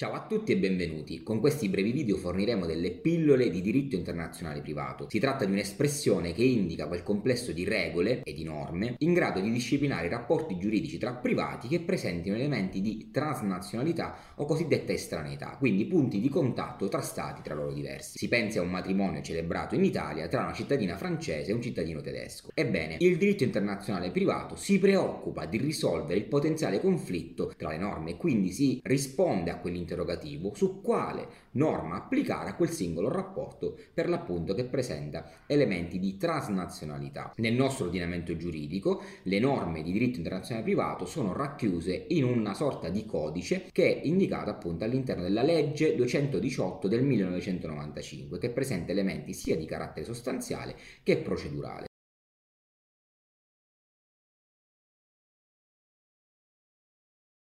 Ciao a tutti e benvenuti. Con questi brevi video forniremo delle pillole di diritto internazionale privato. Si tratta di un'espressione che indica quel complesso di regole e di norme in grado di disciplinare i rapporti giuridici tra privati che presentino elementi di transnazionalità o cosiddetta estraneità, quindi punti di contatto tra stati tra loro diversi. Si pensi a un matrimonio celebrato in Italia tra una cittadina francese e un cittadino tedesco. Ebbene, il diritto internazionale privato si preoccupa di risolvere il potenziale conflitto tra le norme e quindi si risponde a quell'interesse interrogativo su quale norma applicare a quel singolo rapporto per l'appunto che presenta elementi di transnazionalità. Nel nostro ordinamento giuridico le norme di diritto internazionale privato sono racchiuse in una sorta di codice che è indicato appunto all'interno della legge 218 del 1995 che presenta elementi sia di carattere sostanziale che procedurale.